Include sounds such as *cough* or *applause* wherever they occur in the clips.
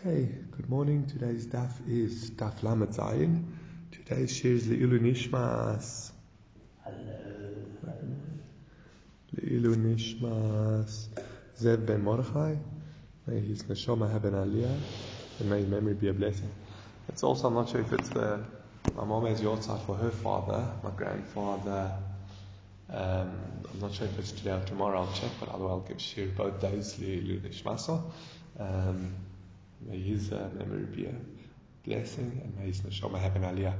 Okay, good morning. Today's daf is daf Lamed Zayin. Today's shir is Le'ilu Nishmas. Le'ilu Nishmas Zev ben Mordechai. May his neshama have an aliyah and may his memory be a blessing. It's also, I'm not sure if it's the, my mom has yortzeit for her father, my grandfather. Um, I'm not sure if it's today or tomorrow, I'll check, but otherwise I'll give shir both days Le'ilu Nishmasa. Um, May his memory be a blessing and may his neshama have an aliyah.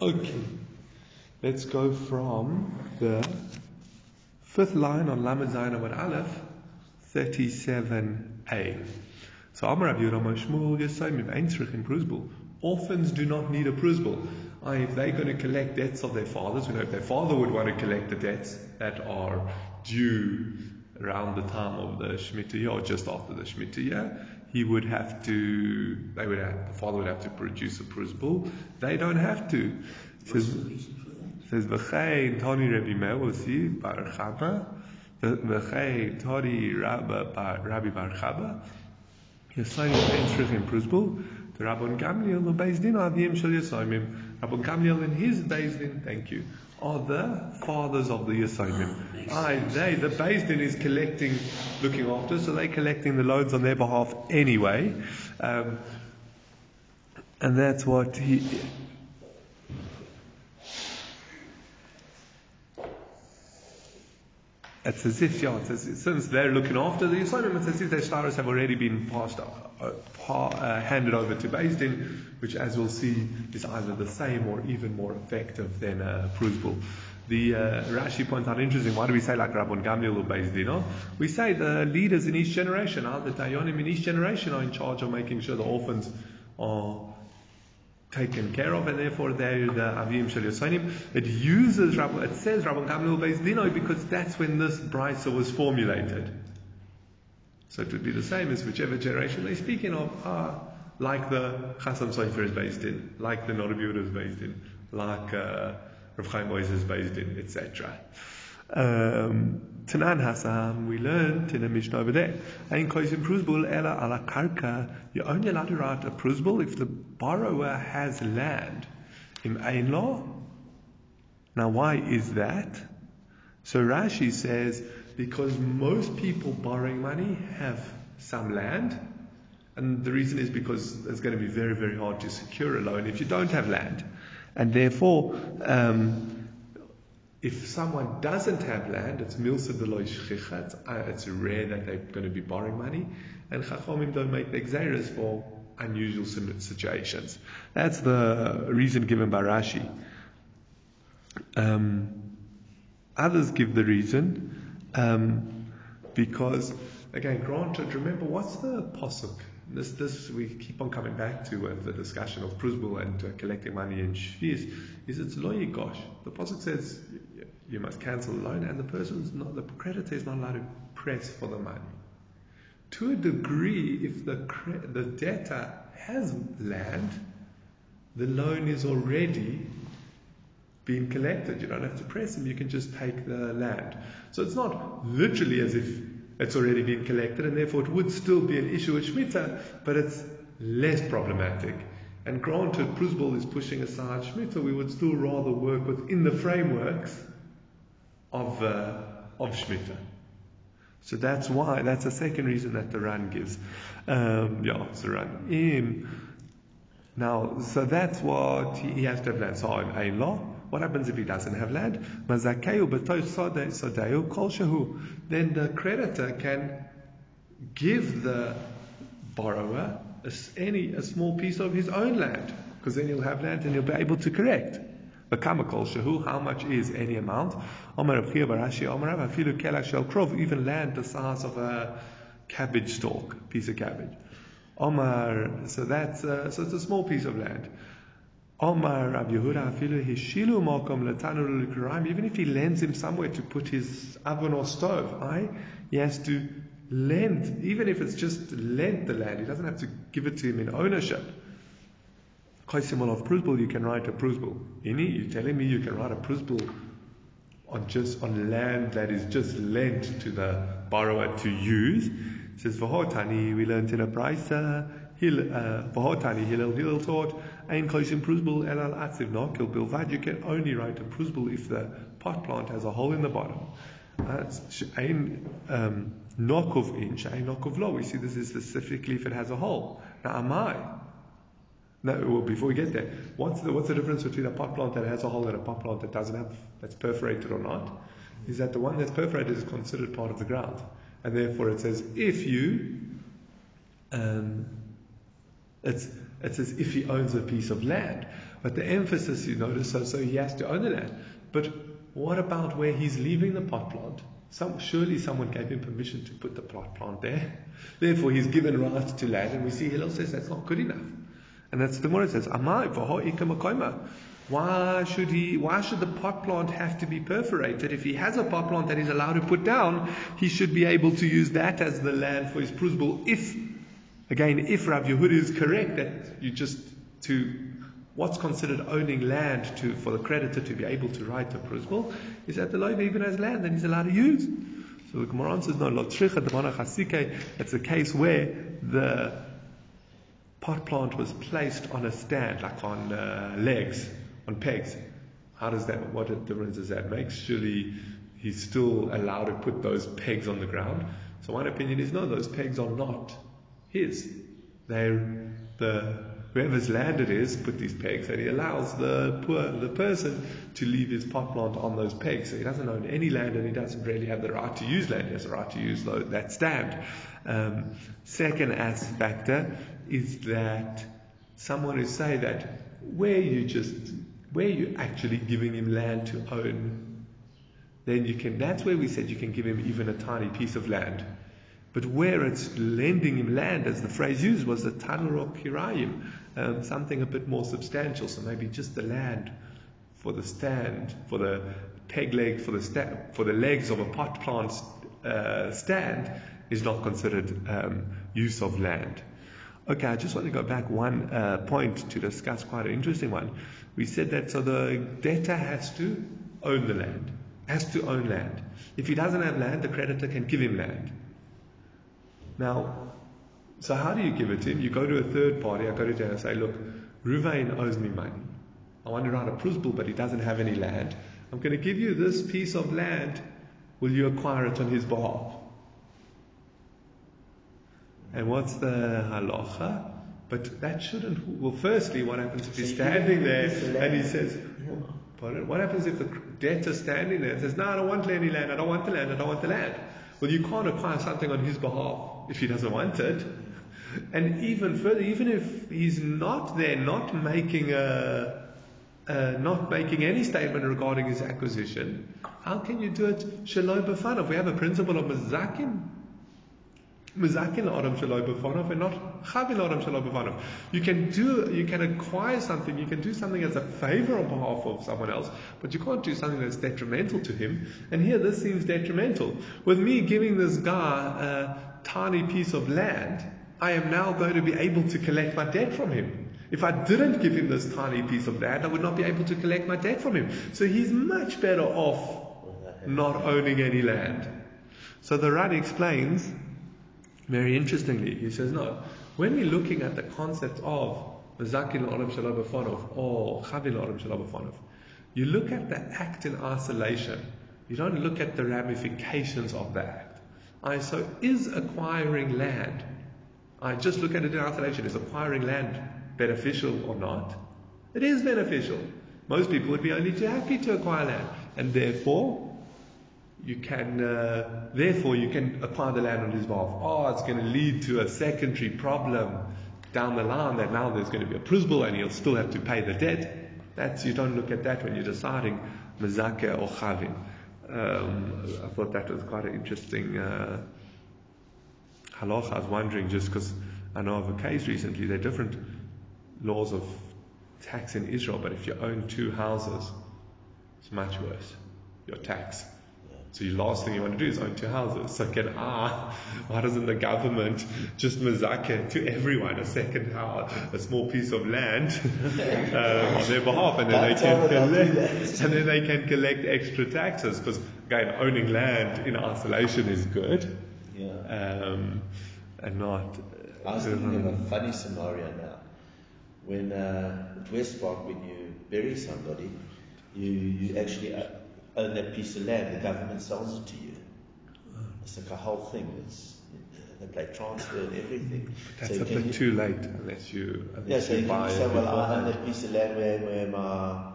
Okay, let's go from the fifth line on Lamed Zayin Amud Aleph, 37a. So Amar Rabbi Yehuda Shmuel Yisayim Tzrichin Pruzbul. Orphans do not need a pruzbul. Ah, if they're going to collect debts of their fathers, we know if their father would want to collect the debts that are due around the time of the Shemitah year or just after the Shemitah year, he would have to, they would have, the father would have to produce a pruzbul. They don't have to. Says, says, V'chei Tani Rabbi see, Bar Chaba, V'chei Tani Rabbi Bar Chaba, Yasayim Ein Shrichim Pruzbul, the Rabban Gamliel, the Beis Din, Avim Shal Yasayim, Rabban Gamliel and his Beis Din, thank you, are the fathers of the assignment. Aye, they, the Din is collecting, looking after, so they're collecting the loans on their behalf anyway. Um, and that's what he. It's as if, yeah, it's as, since they're looking after the Yisraelim, it's as if their stars have already been passed, uh, uh, handed over to Beis Din, which, as we'll see, is either the same or even more effective than a pruzbul. The uh, Rashi points out interesting. Why do we say like Rabban Gamliel or Beis Din? We say the leaders in each generation, the Dayanim in each generation, are in charge of making sure the orphans are taken care of, and therefore they're the Avim Shel Yosanim. It uses, it says Rabban Gamliel Beis Dino because that's when this brisa was formulated. So it would be the same as whichever generation they're speaking of, are like the Chasam Sofer is based in, like the Norabiur is based in, like uh, Rav Chaim Oiz is based in, etc. Um, Tanan Hasam, we learned in a Mishnah over there. Ein koisim pruzbul ela ala karka. You're only allowed to write a pruzbul if the borrower has land. Im ein law. Now, why is that? So Rashi says because most people borrowing money have some land, and the reason is because it's going to be very, very hard to secure a loan if you don't have land, and therefore. Um, if someone doesn't have land, it's milsa beloy shchicha. It's rare that they're going to be borrowing money, and chachomim don't make the for unusual situations. That's the reason given by Rashi. Um, others give the reason um, because, again, granted, remember what's the posuk? This, this we keep on coming back to with the discussion of pruzbul and uh, collecting money in shvius. Is it's lo yigosh. The posuk says you must cancel the loan, and the person's not, the creditor is not allowed to press for the money. To a degree, if the the debtor has land, the loan is already being collected. You don't have to press him; you can just take the land. So it's not literally as if it's already been collected, and therefore it would still be an issue with Shemitah, but it's less problematic. And granted, Pruzbul is pushing aside Shemitah, we would still rather work within the frameworks of, uh, of Shemitah. So that's why, that's the second reason that the Ran gives. Um, yeah, it's the Ran. Um, now, so that's what he, has to have land. So in a law, what happens if he doesn't have land? Then the creditor can give the borrower a, any a small piece of his own land, because then he'll have land and he'll be able to correct. The shehu, how much is any amount? Even land the size of a cabbage stalk, piece of cabbage. Omar, so that's uh, so it's a small piece of land. Omar Kuraim, even if he lends him somewhere to put his oven or stove, I, he has to lend, even if it's just lend the land, he doesn't have to give it to him in ownership. Qaisimul of Pruzbul, you can write a Pruzbul. Ini, you're telling me you can write a Pruzbul on just on land that is just lent to the borrower to use. It says, V'hotani, we learned in a brisa, Hil, uh, V'hotani, Hillel, Hillel taught, Ein koshim prusbul el al atziv nokil bilvad. You can only write a prusbul if the pot plant has a hole in the bottom. Ein um, nokov in, she'ein nokov lo. We see this is specifically if it has a hole. Now, amai. No, well, before we get there, what's the, what's the difference between a pot plant that has a hole and a pot plant that doesn't have, that's perforated or not? Is that the one that's perforated is considered part of the ground. And therefore it says, if you, um, it's, it's as if he owns a piece of land. But the emphasis, you notice, so, so he has to own the land. But what about where he's leaving the pot plant? Some, surely someone gave him permission to put the pot plant there. Therefore, he's given rights to land, and we see Hillel says that's not good enough. And that's the more it says, Amai Why should he why should the pot plant have to be perforated? If he has a pot plant that he's allowed to put down, he should be able to use that as the land for his prusbul if again if Rav Yehuda is correct that you just to what's considered owning land to for the creditor to be able to write a prusbul is that the loiva even has land that he's allowed to use. So the Gemara says no the It's a case where the pot plant was placed on a stand, like on uh, legs, on pegs. How does that, what difference does that make? Surely he's still allowed to put those pegs on the ground. So one opinion is no, those pegs are not his. They're the, whoever's land it is put these pegs and he allows the poor, the person to leave his pot plant on those pegs. So he doesn't own any land and he doesn't really have the right to use land. He has the right to use that stand. Um, second aspect is that someone who say that where you just where you're actually giving him land to own, then you can that's where we said you can give him even a tiny piece of land. But where it's lending him land, as the phrase used, was the Tanurok Hirayim, um, something a bit more substantial. So maybe just the land for the stand, for the peg leg, for the sta- for the legs of a pot plant uh, stand, is not considered um, use of land. Okay, I just want to go back one uh, point to discuss quite an interesting one. We said that so the debtor has to own the land, has to own land. If he doesn't have land, the creditor can give him land. Now, so how do you give it to him? You go to a third party, I go to jail and say, look, Ruvain owes me money. I want to write a prusbul, but he doesn't have any land. I'm going to give you this piece of land. Will you acquire it on his behalf? And what's the halacha? But that shouldn't. Well, firstly, what happens if he's standing there and he says, Pardon? What happens if the debtor's standing there and says, No, I don't want any land, I don't want the land, I don't want the land? Well, you can't acquire something on his behalf if he doesn't want it. And even further, even if he's not there, not making a, uh, not making any statement regarding his acquisition, how can you do it shalom b'fanav? We have a principle of mazakim Mizakin Adam Shalom B'fanov and not Chavin Adam Shalom B'fanov. You can do, you can acquire something, you can do something as a favor on behalf of someone else, but you can't do something that's detrimental to him. And here this seems detrimental. With me giving this guy a tiny piece of land, I am now going to be able to collect my debt from him. If I didn't give him this tiny piece of land, I would not be able to collect my debt from him. So he's much better off not owning any land. So the Ran explains very interestingly, he says, no, when we're looking at the concept of Mazakin Olam Shalabafonov or Chavin Olam Shalabafonov, you look at the act in isolation. You don't look at the ramifications of the act. I, so is acquiring land, I just look at it in isolation, is acquiring land beneficial or not? It is beneficial. Most people would be only too happy to acquire land. And therefore, you can, uh, therefore, you can acquire the land on his behalf. Oh, it's going to lead to a secondary problem down the line that now there's going to be a prusbul and he'll still have to pay the debt. That's, you don't look at that when you're deciding mazaka or chavin. Um, I thought that was quite an interesting uh. I was wondering just because I know of a case recently, there are different laws of tax in Israel, but if you own two houses, it's much worse, your tax. So the last thing you want to do is own two houses. So can ah, why doesn't the government just mazaka to everyone a second house, a small piece of land uh, *laughs* on their behalf, and then they can collect, and then they can collect extra taxes because again, owning land in isolation is good. Yeah. um, and not. I was thinking of a funny scenario now. When uh, at West Park, when you bury somebody, you, you actually uh, own that piece of land. The government sells it to you. It's like a whole thing. It's they play transfer and everything. But That's so a bit you- too late unless you, Yeah, so you you buy it say, well, I own that piece of land where, where my,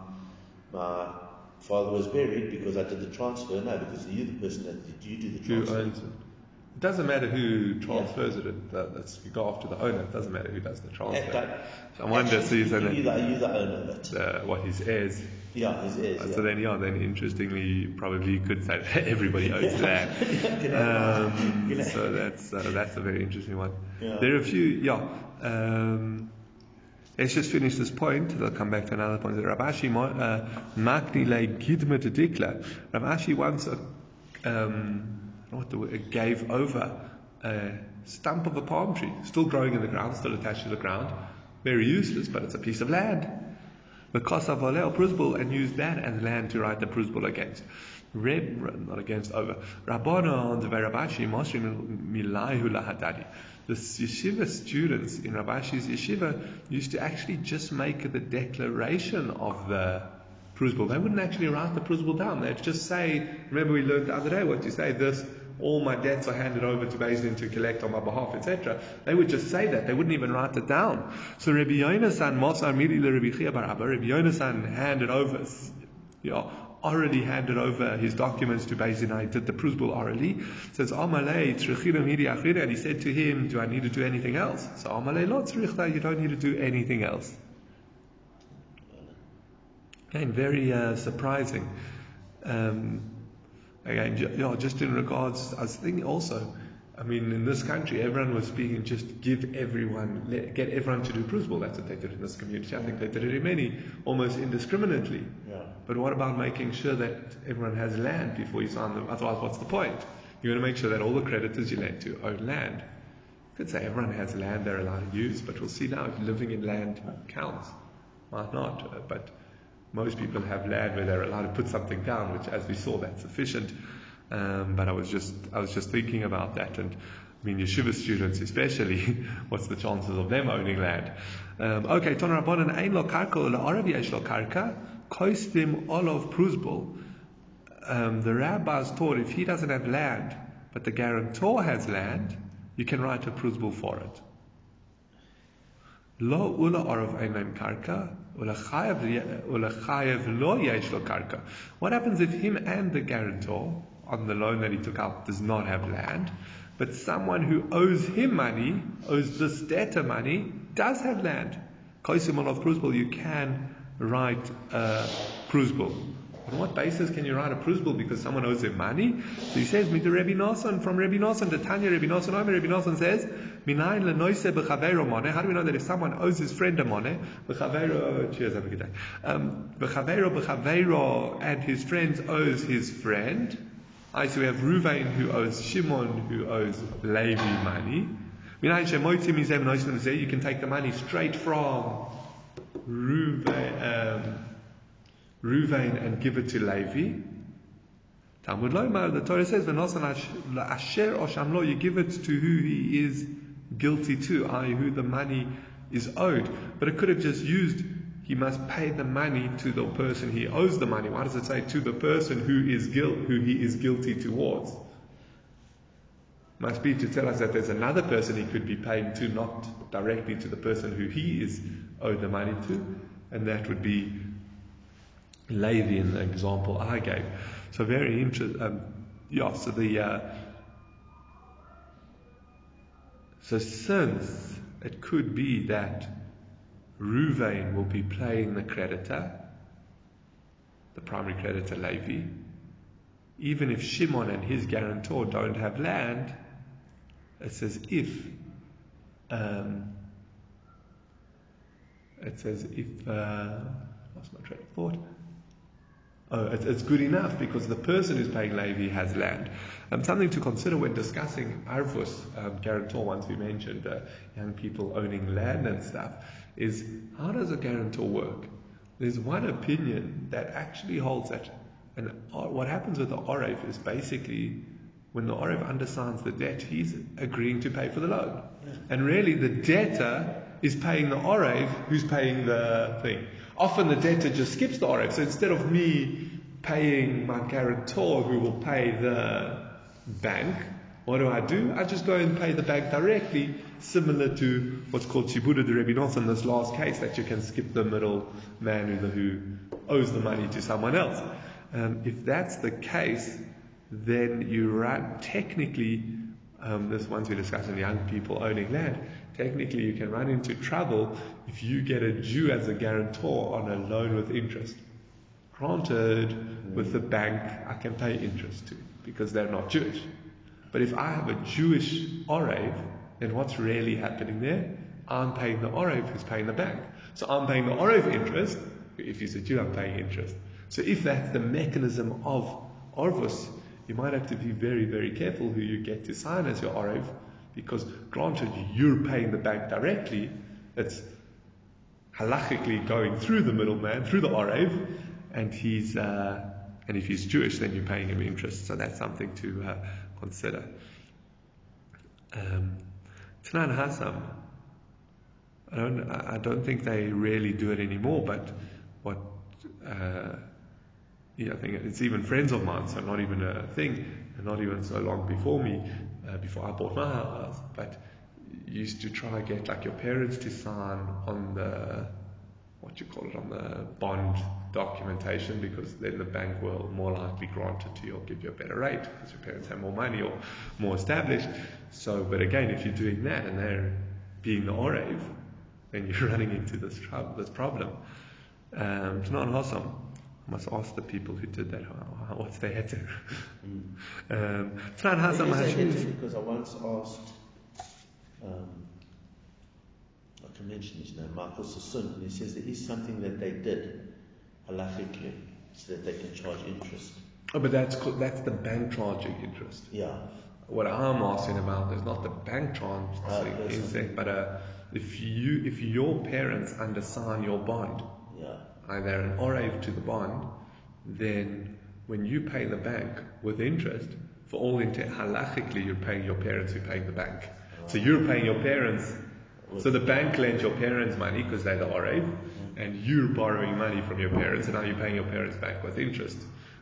my father was buried because I did the transfer. No, because you're the person that did you do the Who transfer. owns it? It doesn't matter who transfers it. it. that- That's you go after the owner. It doesn't matter who does the transfer. but So I wonder, so you're saying speaking, that you're the, you're the owner of it. uh, what his heirs. Yeah, his heirs. Uh, Yeah. So then, yeah, then interestingly, probably you could say *laughs* *laughs* that everybody owns that. You Um, you know. so that's uh, that's a very interesting one. Yeah. There are a few, yeah. Um, let's just finish this point. I'll come back to another point. Rav Ashi mo- le gidma to dikla. Rav Ashi once um, what the word, gave over a stump of a palm tree, still growing in the ground, still attached to the ground, very useless, but it's a piece of land the Kosa Voleo Prusbul and use that as land to write the Prusbul against. Reb, not against, over. Rabbana on the Verabashi, Mosrim Milahu Lahadadi. The yeshiva students in Rabashi's yeshiva used to actually just make the declaration of the Prusbul. They wouldn't actually write the Prusbul down. They'd just say, remember we learned the other day what you say, this, all my debts are handed over to Bezdin to collect on my behalf, etc. They would just say that. They wouldn't even write it down. So Rabbi Yonasan, Miri Rabbi Rabbi Yonasan handed over, you know, orally handed over his documents to Bezdin. I did the Prusbul orally. Says, Amalei, and he said to him, do I need to do anything else? So Amalei, you don't need to do anything else. Again, very uh, surprising. Um, again, ju- yeah, just in regards, I was thinking also, I mean, in this country, everyone was speaking, just give everyone, let, get everyone to do Prusbul. That's what they did in this community. I think they did it in many, almost indiscriminately. Yeah. But what about making sure that everyone has land before you sign them? Otherwise, what's the point? You want to make sure that all the creditors you lend to own land. You could say everyone has land they're allowed to use, but we'll see now if living in land counts. Might not, but most people have land where they're allowed to put something down, which, as we saw, that's sufficient. Um, but I was just, I was just thinking about that, and I mean, yeshiva students especially, *laughs* what's the chances of them owning land? Um, okay, Ton Rabbanan ein lo karka ula arav yesh lo karka koistim olav pruzbul. Um, the rabbis taught if he doesn't have land, but the guarantor has land, you can write a pruzbul for it. Lo ula arav ein karka What happens if him and the guarantor on the loan that he took out does not have land, but someone who owes him money, owes this debtor money, does have land? Koisim you can write a pruzbul. On what basis can you write a pruzbul? Because someone owes him money? So he says, Mita Rebbe Nosson, from Rebbe Nosson, the Tanya Nosson, Omer Rebbe Nosson says, Minayin lenoise b'chaveiro moneh. How do we know that if someone owes his friend a money, b'chaveiro, cheers, have a good day. Um, b'chaveiro, and his friend owes his friend. I so we have Ruvain who owes Shimon who owes Levi money. You can take the money straight from Ruvain, um, Ruvain and give it to Levi. Talmud the Torah says, "V'nosan asher or shamlo." You give it to who he is guilty to, i.e., who the money is owed. But it could have just used. He must pay the money to the person he owes the money. Why does it say to the person who is guilt, who he is guilty towards? Must be to tell us that there's another person he could be paying to, not directly to the person who he is owed the money to, and that would be The example I gave. So very interesting. Um, yeah. So the uh, so since it could be that Ruvain will be playing the creditor, the primary creditor Levi, even if Shimon and his guarantor don't have land, it says if um, it says if uh, lost my train of thought. Oh, it's, it's good enough because the person who's paying Levi has land. Um, something to consider when discussing Arvus, um, guarantor, once we mentioned uh, young people owning land and stuff, is how does a guarantor work? There's one opinion that actually holds that, and uh, what happens with the Oref is basically when the Orev undersigns the debt, he's agreeing to pay for the loan. And really, the debtor is paying the Orev who's paying the thing. Often the debtor just skips the Orev. So instead of me paying my guarantor who will pay the bank, what do I do? I just go and pay the bank directly, similar to what's called Shibuda de Rebinos in this last case, that you can skip the middle man who, who owes the money to someone else. Um, if that's the case, then you run, technically, um, this ones we discussed in young people owning land, technically you can run into trouble if you get a Jew as a guarantor on a loan with interest. Granted, with the bank, I can pay interest to because they're not Jewish. But if I have a Jewish Orev, then what's really happening there? I'm paying the Orev who's paying the bank. So I'm paying the Orev interest. If he's a Jew, I'm paying interest. So if that's the mechanism of Orvus, you might have to be very, very careful who you get to sign as your Orev, because granted you're paying the bank directly, it's halachically going through the middleman, through the Orev, and he's, uh, and if he's Jewish, then you're paying him interest. So that's something to uh, consider. Um, Tanan Hasam, I don't, I don't think they really do it anymore, but what, uh, yeah, I think it's even friends of mine, so not even a thing, and not even so long before me, uh, before I bought my house, but used to try get like your parents to sign on the what you call it on the bond documentation because then the bank will more likely grant it to you or give you a better rate because your parents have more money or more established. So, but again, if you're doing that and they're being the Orev, then you're *laughs* running into this trouble, this problem. Um, it's not awesome. I must ask the people who did that *laughs* what's their heter. Mm. Um, it's not awesome. Because I once asked. Um, can mention his name, Michael Sassoon, and he says there is something that they did halachically so that they can charge interest. Oh, but that's that's the bank charging interest. Yeah. What I'm asking about is not the bank charging uh, interest, but uh, if you if your parents undersign your bond. Either an orev to the bond, then when you pay the bank with interest, for all intent halachically, you're paying your parents who pay the bank. So you're paying your parents so the bank lent your parents money because they're the Orev, and you're borrowing money from your parents, and now you're paying your parents back with interest.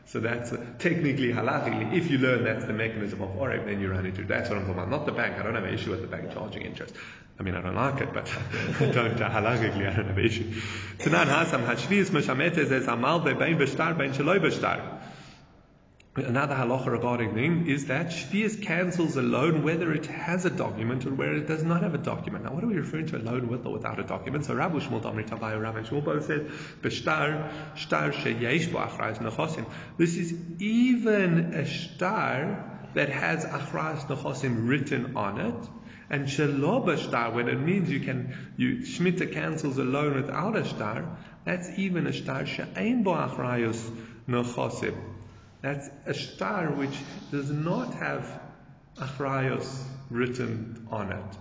So that's uh, technically halachically, if you learn that's the mechanism of Orev, then you run into That's what I'm talking about. Not the bank. I don't have an issue with the bank charging interest. I mean, I don't like it, but *laughs* don't, halachically, I don't have an issue. Tanan hasam hashvius meshamete zez amal bebein b'shtar bein shaloi b'shtar. Another halacha regarding them is that Shvius cancels a loan whether it has a document or whether it does not have a document. Now, what are we referring to a loan with or without a document? So Rabbi Shmuel Damri Tabai Rabbi Shmuel both said, "B'shtar shtar sheyesh bo achrayis nechosim." This is even a shtar that has achrayis nechosim written on it. And shaloba shtar, when it means you can, you, Shmita cancels a loan without a shtar, that's even a shtar she'ain bo achrayus nechosim. That's a star which does not have achrayos written on it.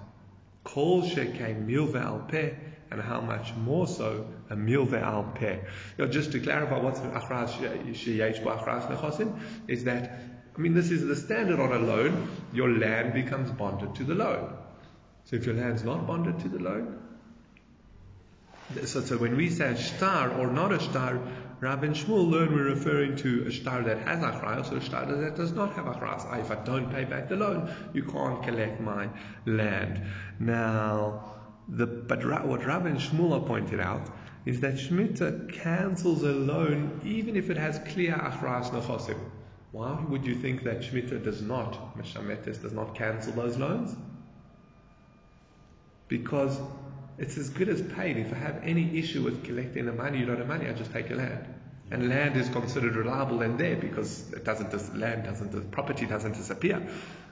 Kol shekay milve al peh, and how much more so a milve al peh. Know, just to clarify what's achrayos sheyesh achrayos nechosim is that I mean this is the standard on a loan. Your land becomes bonded to the loan. So if your land's not bonded to the loan, so, so when we say star or not a star, Rav and Shmuel learn we're referring to a star that has achrayas or a star that does not have achrayas. Ah, if I don't pay back the loan, you can't collect my land. Now, the, but what Rav and Shmuel pointed out is that Shemitah cancels a loan even if it has clear achrayas nechosim. Why would you think that Shemitah does not, Meshametes does not cancel those loans? Because it's as good as paid. If I have any issue with collecting the money, you don't have money, I just take your land. And land is considered reliable and there because it doesn't, dis- land doesn't, the property doesn't disappear.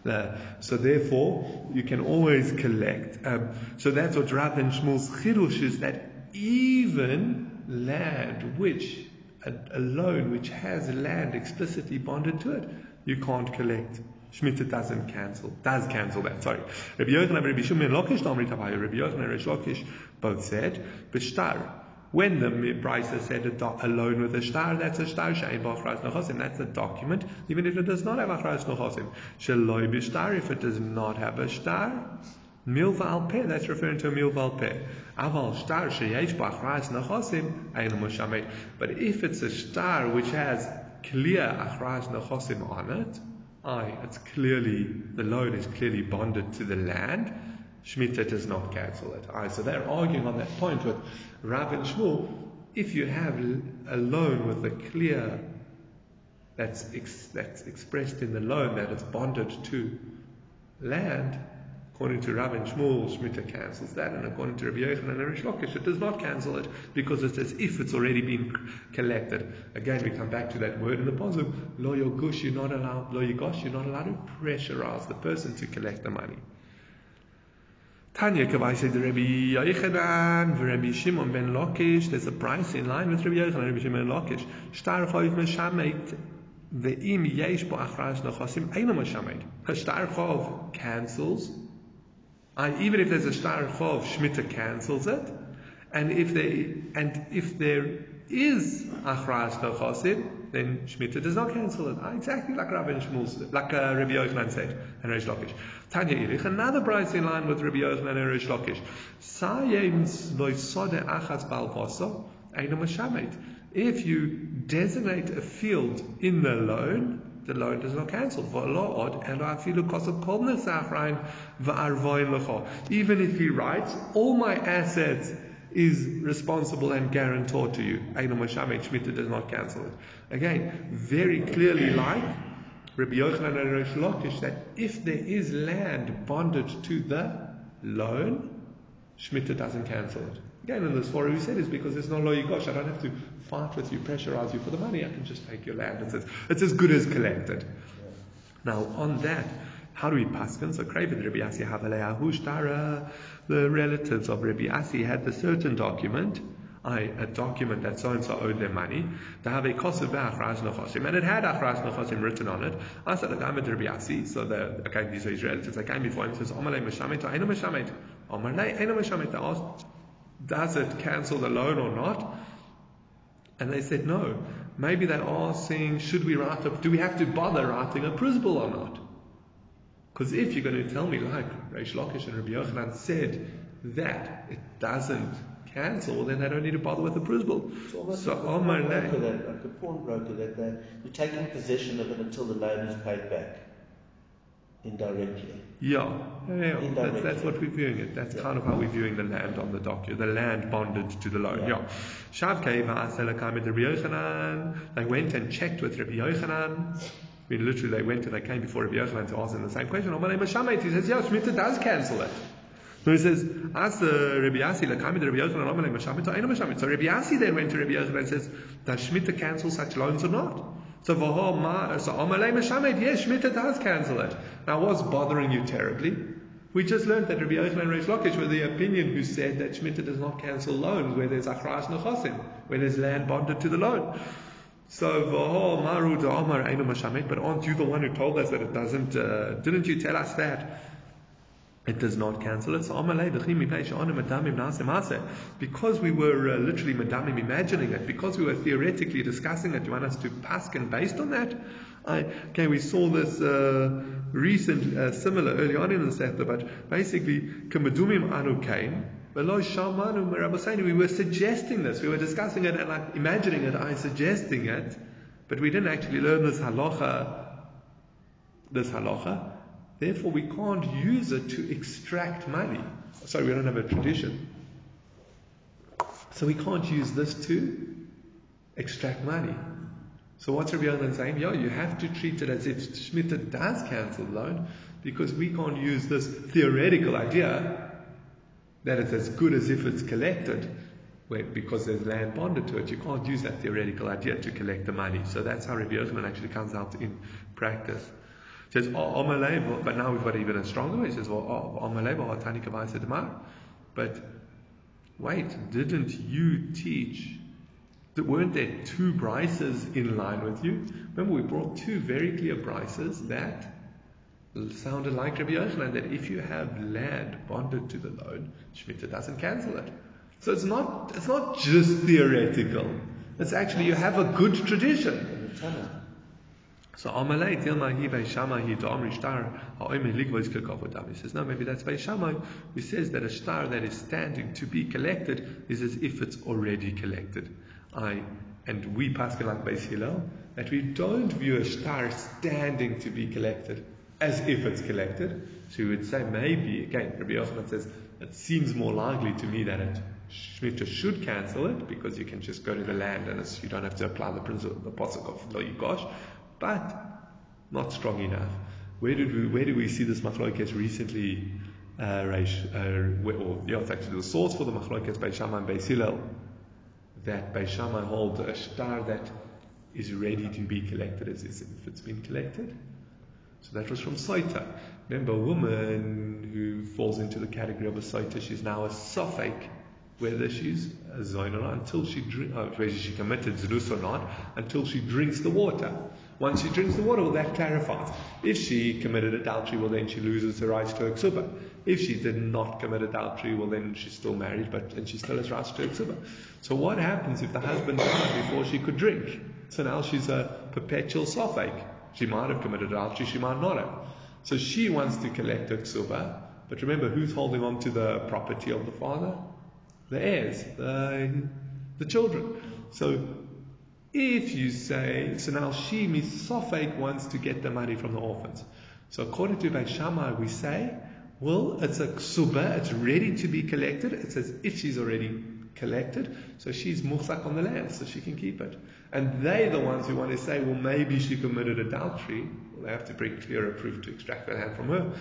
Uh, so therefore, you can always collect. Um, so that's what Rav and Shmuel's chidush is that even land which, a, a loan which has land explicitly bonded to it, you can't collect. Doesn't cancel, does cancel that, sorry. Rabbi Yochanan and Rabbi Shimon Lakish, Rabbi Yochanan and Lakish both said, B'shtar, When the Brisa said a, do- a with a star, that's a star shein b'achras nechosim. That's a document, even if it does not have achras nechosim. Sheloi b'star, if it does not have a star, milva al peh, that's referring to a milva al peh. Aval star sheyesh b'achras nechosim, ein mushamed. But if it's a star which has clear achras nechosim on it, aye, it's clearly, the loan is clearly bonded to the land, Shemitah does not cancel it. Aye, so they're arguing on that point with Rav and Shmuel. If you have a loan with a clear that's ex, that's expressed in the loan that it's bonded to land, according to Rav and Shmuel, Shemitah cancels that, and according to Rabbi Yochanan and Rish Lakish, it does not cancel it because it's as if it's already been collected. Again, we come back to that word in the positive, lo yogush, you're not allowed, lo yogosh, you're not allowed to pressurize the person to collect the money. Tanya Kavaisa the Rabbi Yochanan, Rabbi Shimon ben Lakish. There's a price in line with Rabbi Yochanan, Rabbi Shimon ben Lakish. Shtar Choiv Meshamet, Ve'im Yesh Bo Achras Nechosim, Eina Meshamet. A Shtar Chov cancels. Uh, even if there's a Shtar Chov, Shmita cancels it. And if there, and if there is Achras Nechosim, then Shemitah does not cancel it. Ah, exactly like Rabbi Shmuel, like uh, Rabbi Yochanan said, and Reish Lakish. Tanya Irich, another price in line with Rabbi Yochanan and Reish Lakish. Loisode achas mashamet. If you designate a field in the loan, the loan does not cancel. Even if he writes, all my assets is responsible and guarantor to you. Shmita does not cancel it. Again, very clearly like Rabbi Yochanan and Rosh Lakish that if there is land bonded to the loan, Shmita doesn't cancel it. Again, in this story we said is because there's no law gosh, I don't have to fight with you, pressurize you for the money, I can just take your land. It's it's as good as collected. Now, on that, how do we paskin? So Craven Rabbi Asi Havaleahu the relatives of Rabbi Asi had the certain document, I, a document that so and so owed them money. They have a kosev achras nochosim, and it had achras nochosim written on it. I said, "I came to Rabbi Asi." So the okay, these are his relatives. I came before him. Says, "Omalei meshamet, ainu meshamet, omalei ainu meshamet." They asked, "Does it cancel the loan or not?" And they said, "No." Maybe they are saying, "Should we write a? Do we have to bother writing a prusbul or not?" Because if you're going to tell me, like Reish Lakish and Rabbi Yochanan said, that it doesn't cancel, then they don't need to bother with the prusbul. So, so Omar like a oh pawnbroker that they, uh, you're taking possession of it until the loan is paid back. Indirectly. Yeah, yeah, yeah. That's, that's, what we're viewing it. That's yeah. kind of how we're viewing the land on the document, the land bonded to the loan. Yeah. yeah. Uh, they went and checked with Rabbi Yochanan. I mean, literally, they went and they came before Rabbi Yochanan to ask him the same question. Oh, he says, yeah, Shemitah does cancel it. So he says, ask the Rabbi Yasi, like, Rabbi Yochanan, oh, So Rabbi Yasi then went to Rabbi Yochanan and says, does Shemitah cancel such loans or not? So Shemitah does cancel it. Now, what's bothering you terribly? We just learned that Rabbi Yochanan and Reish Lakish were the opinion who said that Shemitah does not cancel loans where there's Achras Nechosim, where there's land bonded to the loan. So v'ho maru da'amar einu mashamet. But aren't you the one who told us that it doesn't? Uh, didn't you tell us that? It does not cancel it. So because we were uh, literally imagining it, because we were theoretically discussing it, you want us to paskin based on that? I, okay, we saw this uh, recent, uh, similar early on in the Sethta, but basically, kamadumim anu we were suggesting this, we were discussing it and like imagining it, I suggesting it, but we didn't actually learn this halacha, this halacha. Therefore, we can't use it to extract money. Sorry, we don't have a tradition. So we can't use this to extract money. So what's Rabbi Yochanan saying? Yeah, you have to treat it as if Shemitah does cancel the loan because we can't use this theoretical idea that it's as good as if it's collected because there's land bonded to it. You can't use that theoretical idea to collect the money. So that's how Rabbi actually comes out in practice. Says, oh, oh but now we've got even a stronger way. He says, well, oh, oh but wait, didn't you teach? That weren't there two brises in line with you? Remember, we brought two very clear brises that sounded like Rabbi Yochanan that if you have land bonded to the loan, Shemitah doesn't cancel it. So it's not, it's not just theoretical. It's actually, you have a good tradition. So Amalei Dilma Hi Bei Shammai Hi Da'amri Shtar Ha'omer Ligvois Kekavotam. He says, no, maybe that's Bei Shammai who says that a star that is standing to be collected is as if it's already collected. I and we Pascal like Beis Hillel that we don't view a star standing to be collected as if it's collected. So we would say maybe again Rabbi Yochanan says it seems more likely to me that it Shemitah should cancel it because you can just go to the land and you don't have to apply the principle, of the posuk of Lo Yigosh but not strong enough. Where did we where did we see this machlokes recently? Uh, uh, or yeah, it's actually the source for the machlokes by Shammai and by Hillel that by Shammai hold a star that is ready to be collected as if it's been collected. So that was from Saita. Remember, a woman who falls into the category of a Saita, she's now a Sophic, whether she's a Zoin or not, until she drink, oh, whether she committed Zerus or not, until she drinks the water. Once she drinks the water, well, that clarifies. If she committed adultery, well, then she loses her rights to a ksuba. If she did not commit adultery, well, then she's still married, but then she still has rights to a ksuba. So what happens if the husband died before she could drink? So now she's a perpetual sophic. She might have committed adultery, she might not have. So she wants to collect her ksuba, but remember, who's holding on to the property of the father? The heirs, the, the children. So if you say, so now she, Misophaik, wants to get the money from the orphans. So according to Beit we say, well, it's a ksuba, it's ready to be collected. It says if she's already collected, so she's muhsak on the land, so she can keep it. And they the ones who want to say, well, maybe she committed adultery. Well, they have to bring clearer proof to extract that hand from her.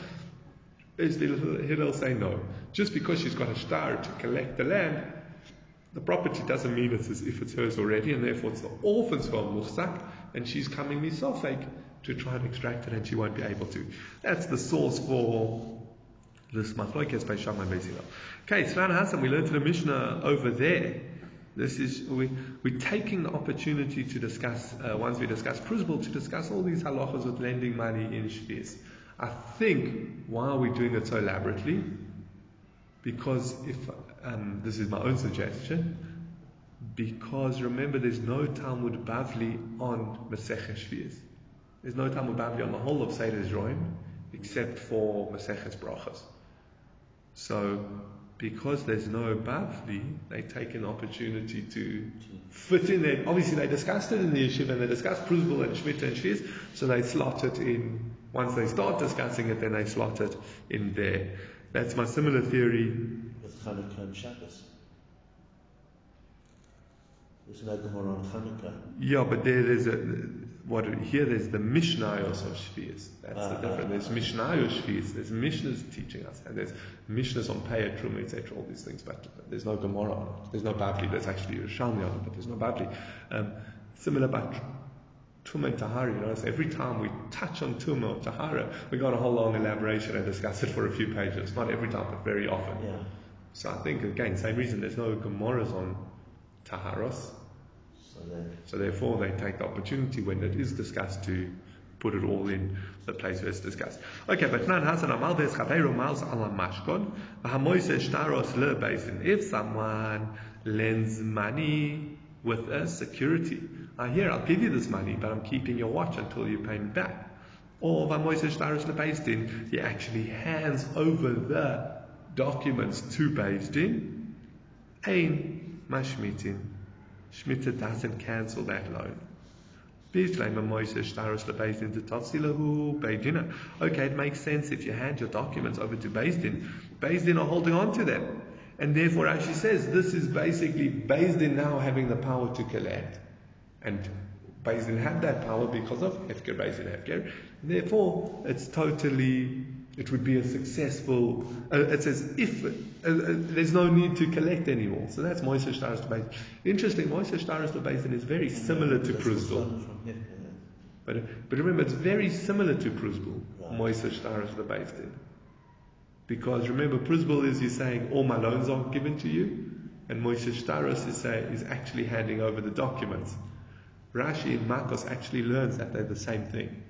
Hillel say no? Just because she's got a star to collect the land, the property doesn't mean it's as if it's hers already, and therefore it's the orphan's for muhsak, and she's coming misofek to try and extract it, and she won't be able to. That's the source for this machlokes by Shammai Bezila. Okay, Sran Hassan, we learned in the Mishnah over there. This is we we're taking the opportunity to discuss uh, once we discuss Prusbul to discuss all these halachas with lending money in shvius. I think why are we doing it so elaborately? Because if um, this is my own suggestion, because remember there's no Talmud Bavli on Maseches Shvius. There's no Talmud Bavli on the whole of Seder Zroim except for Maseches Brachas. So because there's no Bavli, they take an opportunity to fit in there. Obviously, they discussed it in the yeshiva and they discussed Prusbul and Shemitah and Shvius, so they slot it in. Once they start discussing it, then they slot it in there. That's my similar theory. With Hanukkah and Shabbos. There's no Gemara on Hanukkah. Yeah, but there, there's a what here there's the Mishnayos of Shvius. That's Ah, the difference. There's Mishnayos Shvius. There's Mishnahs teaching us, and there's Mishnahs on Payat Truma, etc. All these things, but there's no Gemara on it. There's no Bavli. There's actually Yerushalmi on it, but there's no Bavli. Um, similar about Tuma and Tahara, you notice every time we touch on Tuma or Tahara, we got a whole long elaboration and discuss it for a few pages. Not every time, but very often. Yeah. So I think, again, same reason, there's no Gemaras on Taharos. So So therefore, they take the opportunity when it is discussed to put it all in the place where it's discussed. Okay, but nan hasan amal des chaveru mals ala mashkon v'hamoise shtaros le basin. If someone lends money with a security, I hear I'll give you this money, but I'm keeping your watch until you pay me back. Or v'hamoise shtaros le basin, he actually hands over the documents to Beis Ein mashmitin. Shmita doesn't cancel that loan. Bezdin. Okay, it makes sense if you hand your documents over to Din. Beis Din are holding on to them. And therefore, as she says, this is basically Din now having the power to collect. And Din had that power because of Hefker, Din Hefker. Therefore, it's totally, it would be a successful, uh, it says if, uh, uh, there's no need to collect anymore. So that's Moise Shtaris Lebeis. Interesting, Moise Shtaris Lebeis is very similar to That's Prusbul. from here, yeah. But, but remember, it's very similar to Prusbul, Right. Moise Shtaris Lebeis Because remember, Prusbul is he's saying all my loans are given to you, and Moise Shtaris is saying is actually handing over the documents. Rashi in Makos actually learns that they're the same thing.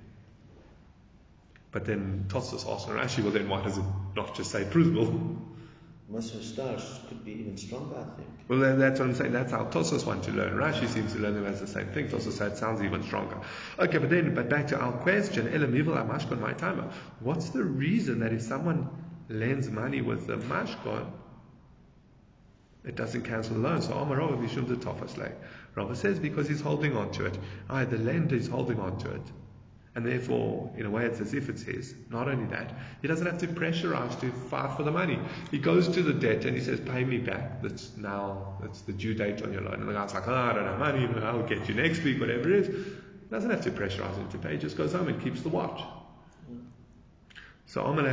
But then Tossos asks Rashi, well then why does it not just say? Moshe Stars could be even stronger, I think. Well, then that's what I'm saying. That's how Tosos want to learn. Rashi seems to learn them as the same thing. Tosos said sounds even stronger. Okay, but then, but back to our question. my timer. What's the reason that if someone lends money with the mashkon, it doesn't cancel the loan? So Amarova Mishum the Tofas Rava says because he's holding on to it. I, the lender is holding on to it. And therefore, in a way, it's as if it's his. Not only that, he doesn't have to pressurize to fight for the money. He goes to the debt and he says, pay me back. That's now, that's the due date on your loan. And the guy's like, oh, I don't have money, I'll get you next week, whatever it is. He doesn't have to pressurize him to pay. He just goes home and keeps the watch. So Amalei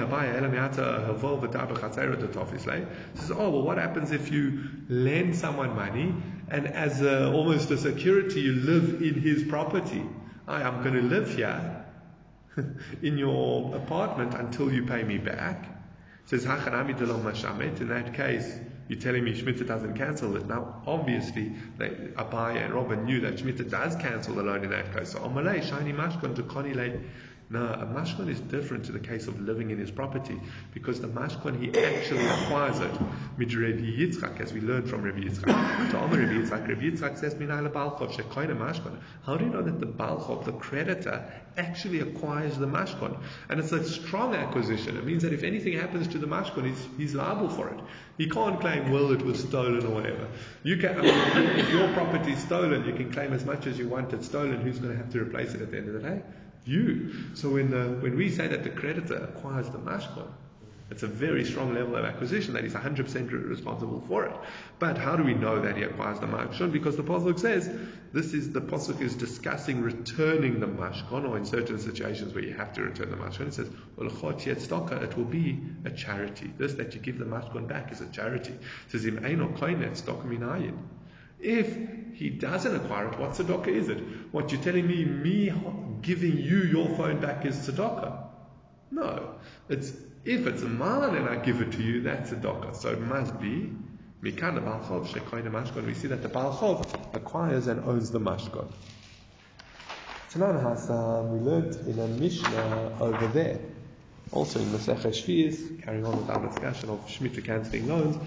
Tofisle says, oh well, what happens if you lend someone money and as a, almost a security you live in his property? I am going to live here *laughs* in your apartment until you pay me back. It says, in that case, you're telling me Shmita doesn't cancel it. Now, obviously, they, Abaya and Robin knew that Shmita does cancel the loan in that case. So, Amalei, Shani Mashkon to Konile no, a mashkon is different to the case of living in his property because the mashkon he actually acquires it. Mid Yitzchak, as we learned from Rabbi Yitzchak. To Omer Rabbi Yitzchak, Rabbi Yitzchak says, Minayla Balchov, Shekoina mashkon. How do you know that the Balchov, the creditor, actually acquires the mashkon? And it's a strong acquisition. It means that if anything happens to the mashkon, he's, he's liable for it. He can't claim, well, it was stolen or whatever. You can, I mean, if your property is stolen, you can claim as much as you want it's stolen. Who's going to have to replace it at the end of the day? You. So when, the, when we say that the creditor acquires the mashkon, it's a very strong level of acquisition that he's 100% responsible for it. But how do we know that he acquires the mashkon? Because the pasuk says this is the pasuk is discussing returning the mashkon, or in certain situations where you have to return the mashkon. It says it will be a charity. This that you give the mashkon back is a charity. It says if he doesn't acquire it, what tzedakah is it? What you're telling me, me giving you your phone back is tzedakah? No. It's, if it's mine and I give it to you, that's tzedakah. So it must be Mikan Balchov Shekoin Mashkon. We see that the Balchov acquires and owns the Mashkon. Tanan Hasam, we learned in a Mishnah over there, also in Masechet Shvius, carrying on with our discussion of Shemitah cancelling loans.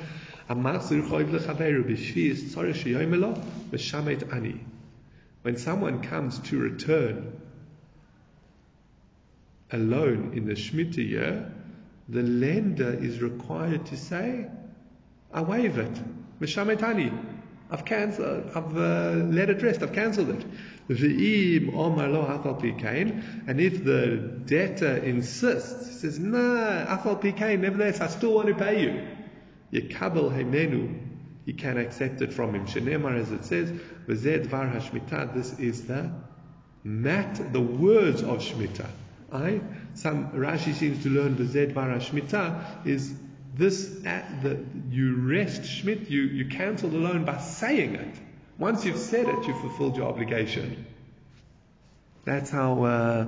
When someone comes to return a loan in the Shemitah year, the lender is required to say, I waive it. Mishametani. I've cancelled, I've uh, let it rest, I've cancelled it. And if the debtor insists, he says, No, Pikain, nevertheless, I still want to pay you. Yekabel he can accept it from him. Shenemar, as it says, V'zed var hashmita, this is the mat, the words of Shmita. I, some Rashi seems to learn V'zed var hashmita is this, at the, you rest Shmit, you, you cancel the loan by saying it. Once you've said it, you've fulfilled your obligation. That's how, uh,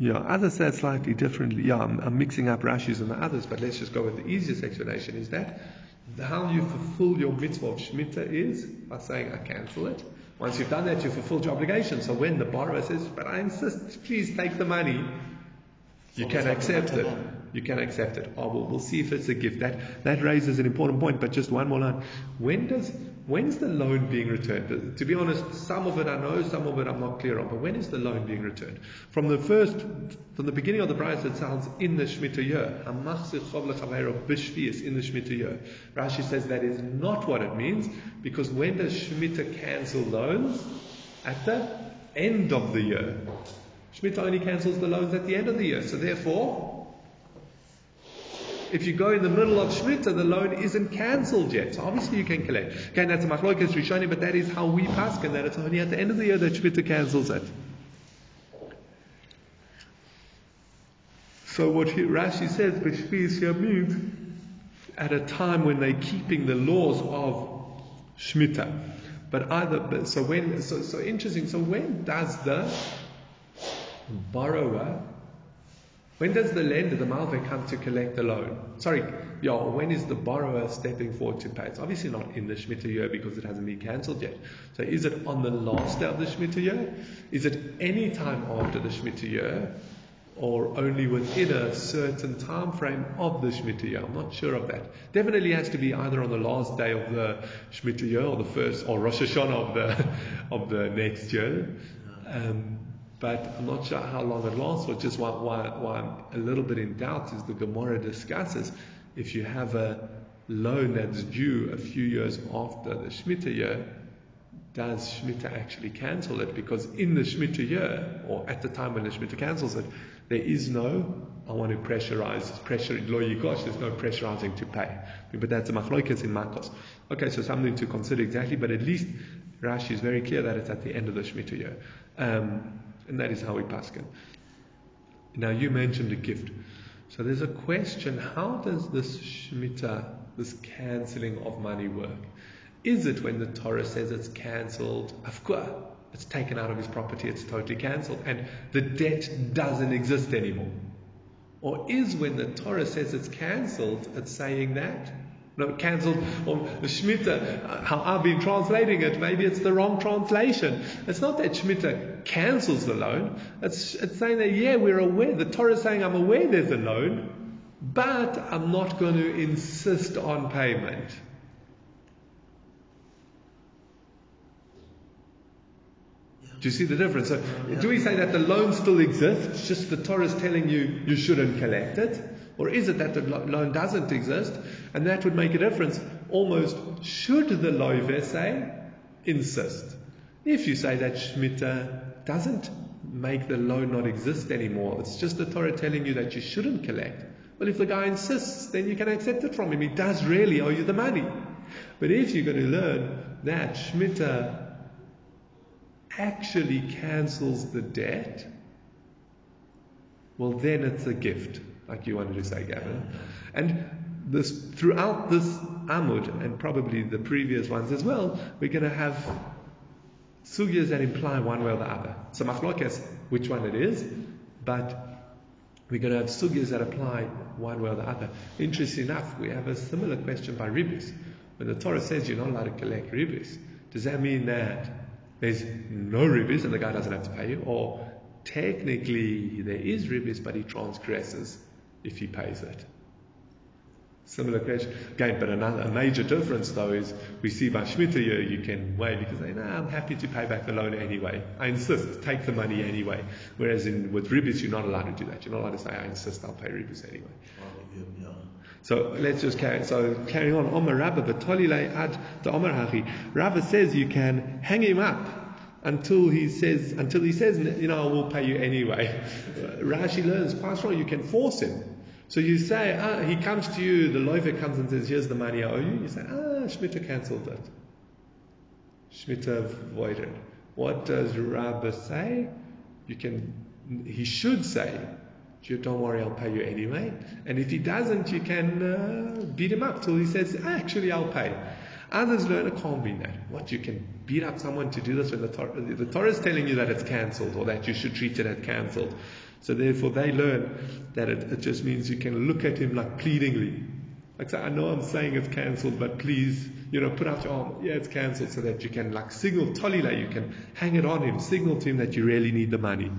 Yeah, others say it slightly differently. Yeah, I'm, I'm, mixing up Rashi's and the others, but let's just go with the easiest explanation is that how you fulfill your mitzvah of Shemitah is by saying, I cancel it. Once you've done that, you've fulfilled your obligation. So when the borrower says, but I insist, please take the money, you can accept it. You can accept it. Oh, well, we'll see if it's a gift. That, that raises an important point, but just one more line. When does When's the loan being returned? To be honest, some of it I know, some of it I'm not clear on. But when is the loan being returned? From the first, from the beginning of the price, it sounds in the Shemitah year. In the Shemitah year. Rashi says that is not what it means because when does Shemitah cancel loans? At the end of the year. Shemitah only cancels the loans at the end of the year. So therefore, if you go in the middle of Shemitah, the loan isn't cancelled yet. So obviously you can collect. Okay, that's a machlokas Rishoni, but that is how we pass, and that it's only at the end of the year that Shemitah cancels it. So what he, Rashi says, here means at a time when they're keeping the laws of Shemitah. But either, so when, so, so interesting, so when does the borrower when does the lender, the Malve, come to collect the loan? Sorry, yeah, when is the borrower stepping forward to pay? It's obviously not in the Shemitah year because it hasn't been cancelled yet. So is it on the last day of the Shemitah year? Is it any time after the Shemitah year? or only within a certain time frame of the Shemitah year. I'm not sure of that. Definitely has to be either on the last day of the Shemitah year or the first or Rosh Hashanah of the of the next year. Um, but I'm not sure how long it lasts, or just why, why, why I'm a little bit in doubt is the Gemara discusses if you have a loan that's due a few years after the Shemitah year, does Shemitah actually cancel it? Because in the Shemitah year, or at the time when the Shemitah cancels it, there is no, I want to pressurize, pressure, lo yigosh, there's no pressurizing to pay. But that's a machloikas in Makos. Okay, so something to consider exactly, but at least Rashi is very clear that it's at the end of the Shemitah year. Um, and that is how we paskin. Now you mentioned a gift. So there's a question, how does this Shemitah, this cancelling of money work? Is it when the Torah says it's cancelled, afkua, it's taken out of his property, it's totally cancelled, and the debt doesn't exist anymore? Or is when the Torah says it's cancelled, it's saying that? No, cancelled, or the how I've been translating it, maybe it's the wrong translation. It's not that Shemitah cancels the loan, it's, it's saying that, yeah, we're aware, the Torah is saying, I'm aware there's a loan, but I'm not going to insist on payment. Do you see the difference? So, do we say that the loan still exists, just the Torah is telling you you shouldn't collect it? Or is it that the loan doesn't exist and that would make a difference? Almost should the loiver say, insist. If you say that Shemitah uh, doesn't make the loan not exist anymore, it's just the Torah telling you that you shouldn't collect. Well, if the guy insists, then you can accept it from him. He does really owe you the money. But if you're going to learn that Shemitah uh, actually cancels the debt, well, then it's a gift, like you wanted to say, Gavin. And this throughout this Amud, and probably the previous ones as well, we're going to have sugyas that imply one way or the other. So machlokes, which one it is, but we're going to have sugyas that apply one way or the other. Interesting enough, we have a similar question by ribis. When the Torah says you're not allowed to collect ribis, does that mean that there's no ribis and the guy doesn't have to pay you, or technically there is ribis but he transgresses if he pays it. Similar question. Again, but another a major difference though is we see by Shemitah year you can wait because they know I'm happy to pay back the loan anyway. I insist, take the money anyway. Whereas in with ribis you're not allowed to do that. You're not allowed to say I insist, I'll pay ribis anyway. So let's just carry. So carrying on. Omer Rabba v'tolile ad the hachi. Rabba says you can hang him up until he says until he says you know I will pay you anyway. *laughs* Rashi learns quite strong. You can force him. So you say ah, he comes to you. The loiver comes and says here's the money I owe you. You say ah Shmita cancelled it. Shmita voided. What does Rabba say? You can. He should say don't worry, I'll pay you anyway. And if he doesn't, you can uh, beat him up till he says, actually, I'll pay. Others learn it can't that. What you can beat up someone to do this when the Torah, the Torah is telling you that it's cancelled or that you should treat it as cancelled. So therefore, they learn that it, it just means you can look at him like pleadingly. Like I know I'm saying it's cancelled, but please, you know, put out your arm. Yeah, it's cancelled, so that you can like signal tolila, you can hang it on him, signal to him that you really need the money.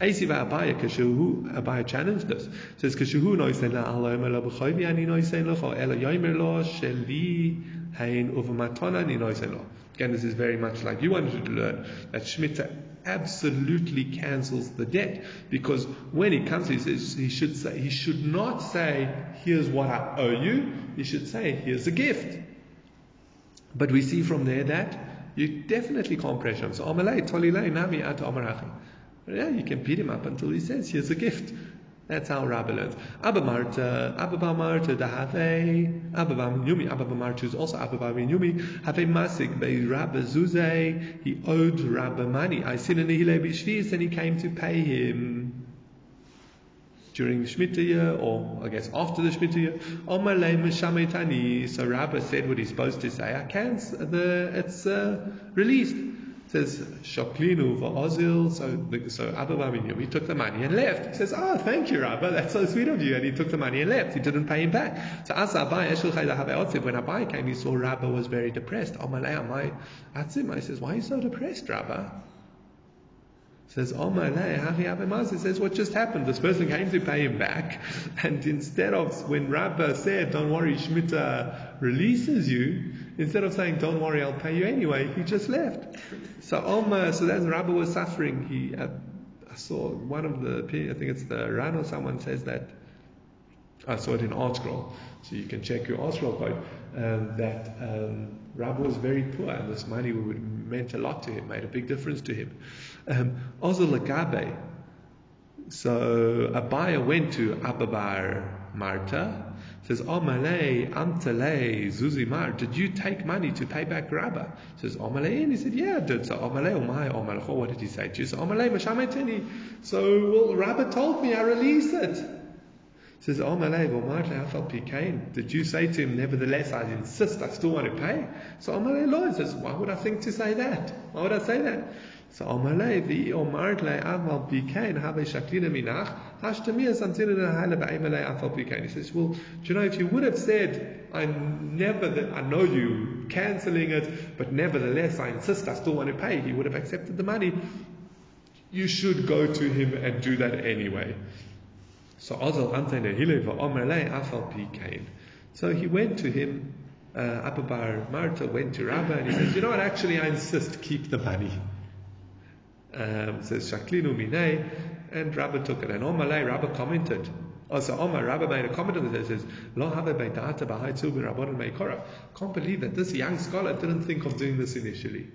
Eisiva Abaya Kashuhu Abaya challenged us. Says Kashuhu noisen la Allah la b'choyvi ani noisen lo ela yoimer lo sheli hein uvamatona ni noisen lo. Again, this is very much like you wanted to learn that Shemitah absolutely cancels the debt because when he comes, he says he should say he should not say, "Here's what I owe you." He should say, "Here's a gift." But we see from there that you definitely can't pressure him. So Amalei Tolilei Nami At Amarachi. Yeah, you can beat him up until he says, here's a gift. That's how Rabbi learns. Abba Marta, uh, Abba Marta, uh, the Have, Abba Yumi, Abba Marta is also Abba Yumi, Have Masik, Be Rabba Zuze, he owed Rabba money. I seen in the Hile Bishvis and he came to pay him during the Shemitah year, or I guess after the Shemitah year. Omalei Mishametani. So Rabba said what he's supposed to say. I can't. Uh, the, it's uh, released says Shoklinu va'ozil. So so Abba Yumi took the money and left. He says, "Oh, thank you, Rabba. That's so sweet of you." And he took the money and left. He didn't pay him back. So as Abai when Abai came, he saw Rabba was very depressed. Oh, Amalei Amai Atzim. I says, "Why are you so depressed, Rabba?" Says, Oh my He says, What just happened? This person came to pay him back, *laughs* and instead of when Rabba said, Don't worry, Shmita releases you, instead of saying, Don't worry, I'll pay you anyway, he just left. So Omar, so that's Rabba was suffering. He uh, I saw one of the I think it's the Ran or someone says that I saw it in ArtScroll, so you can check your ArtScroll quote, um, that um, was very poor and this money would, meant a lot to him, made a big difference to him. Um, Lagabe. So Abaya went to Abba bar Marta, says, Omale, Amtale, Zuzimar, did you take money to pay back Rabba? Says, Omale, and he said, yeah, I did. So Omale, Omai, Omalcho, what did he say to you? So Omale, Mashameteni. So, well, Rabba told me I release it. Says, Omale, Omai, Afal Pikain. Did you say to him, nevertheless, I insist, I still want to pay? So Omale, Lord says, why would I think to say that? Why would I say that? So Amalei vi omart le aval bikain have shaklina minach hashtamir samtina hala ba'emalei aval bikain. He says, well, do you know if you would have said, I never, I know you cancelling it, but nevertheless I insist, I still want to pay. He would have accepted the money. You should go to him and do that anyway. So Azal Antene Hileva Omerlei Afal Pikain. So he went to him, uh, Abba bar Marta went to Rabba and he says, You know what, actually I insist, keep the money um, says Shaklinu Minei, and Rabba took it. And Omalei, Rabba commented. Also, Omar, Rabba made a comment on this. says, Lo have beidata b'hai tzubin rabbanon. Can't believe that this young scholar didn't think of doing this initially.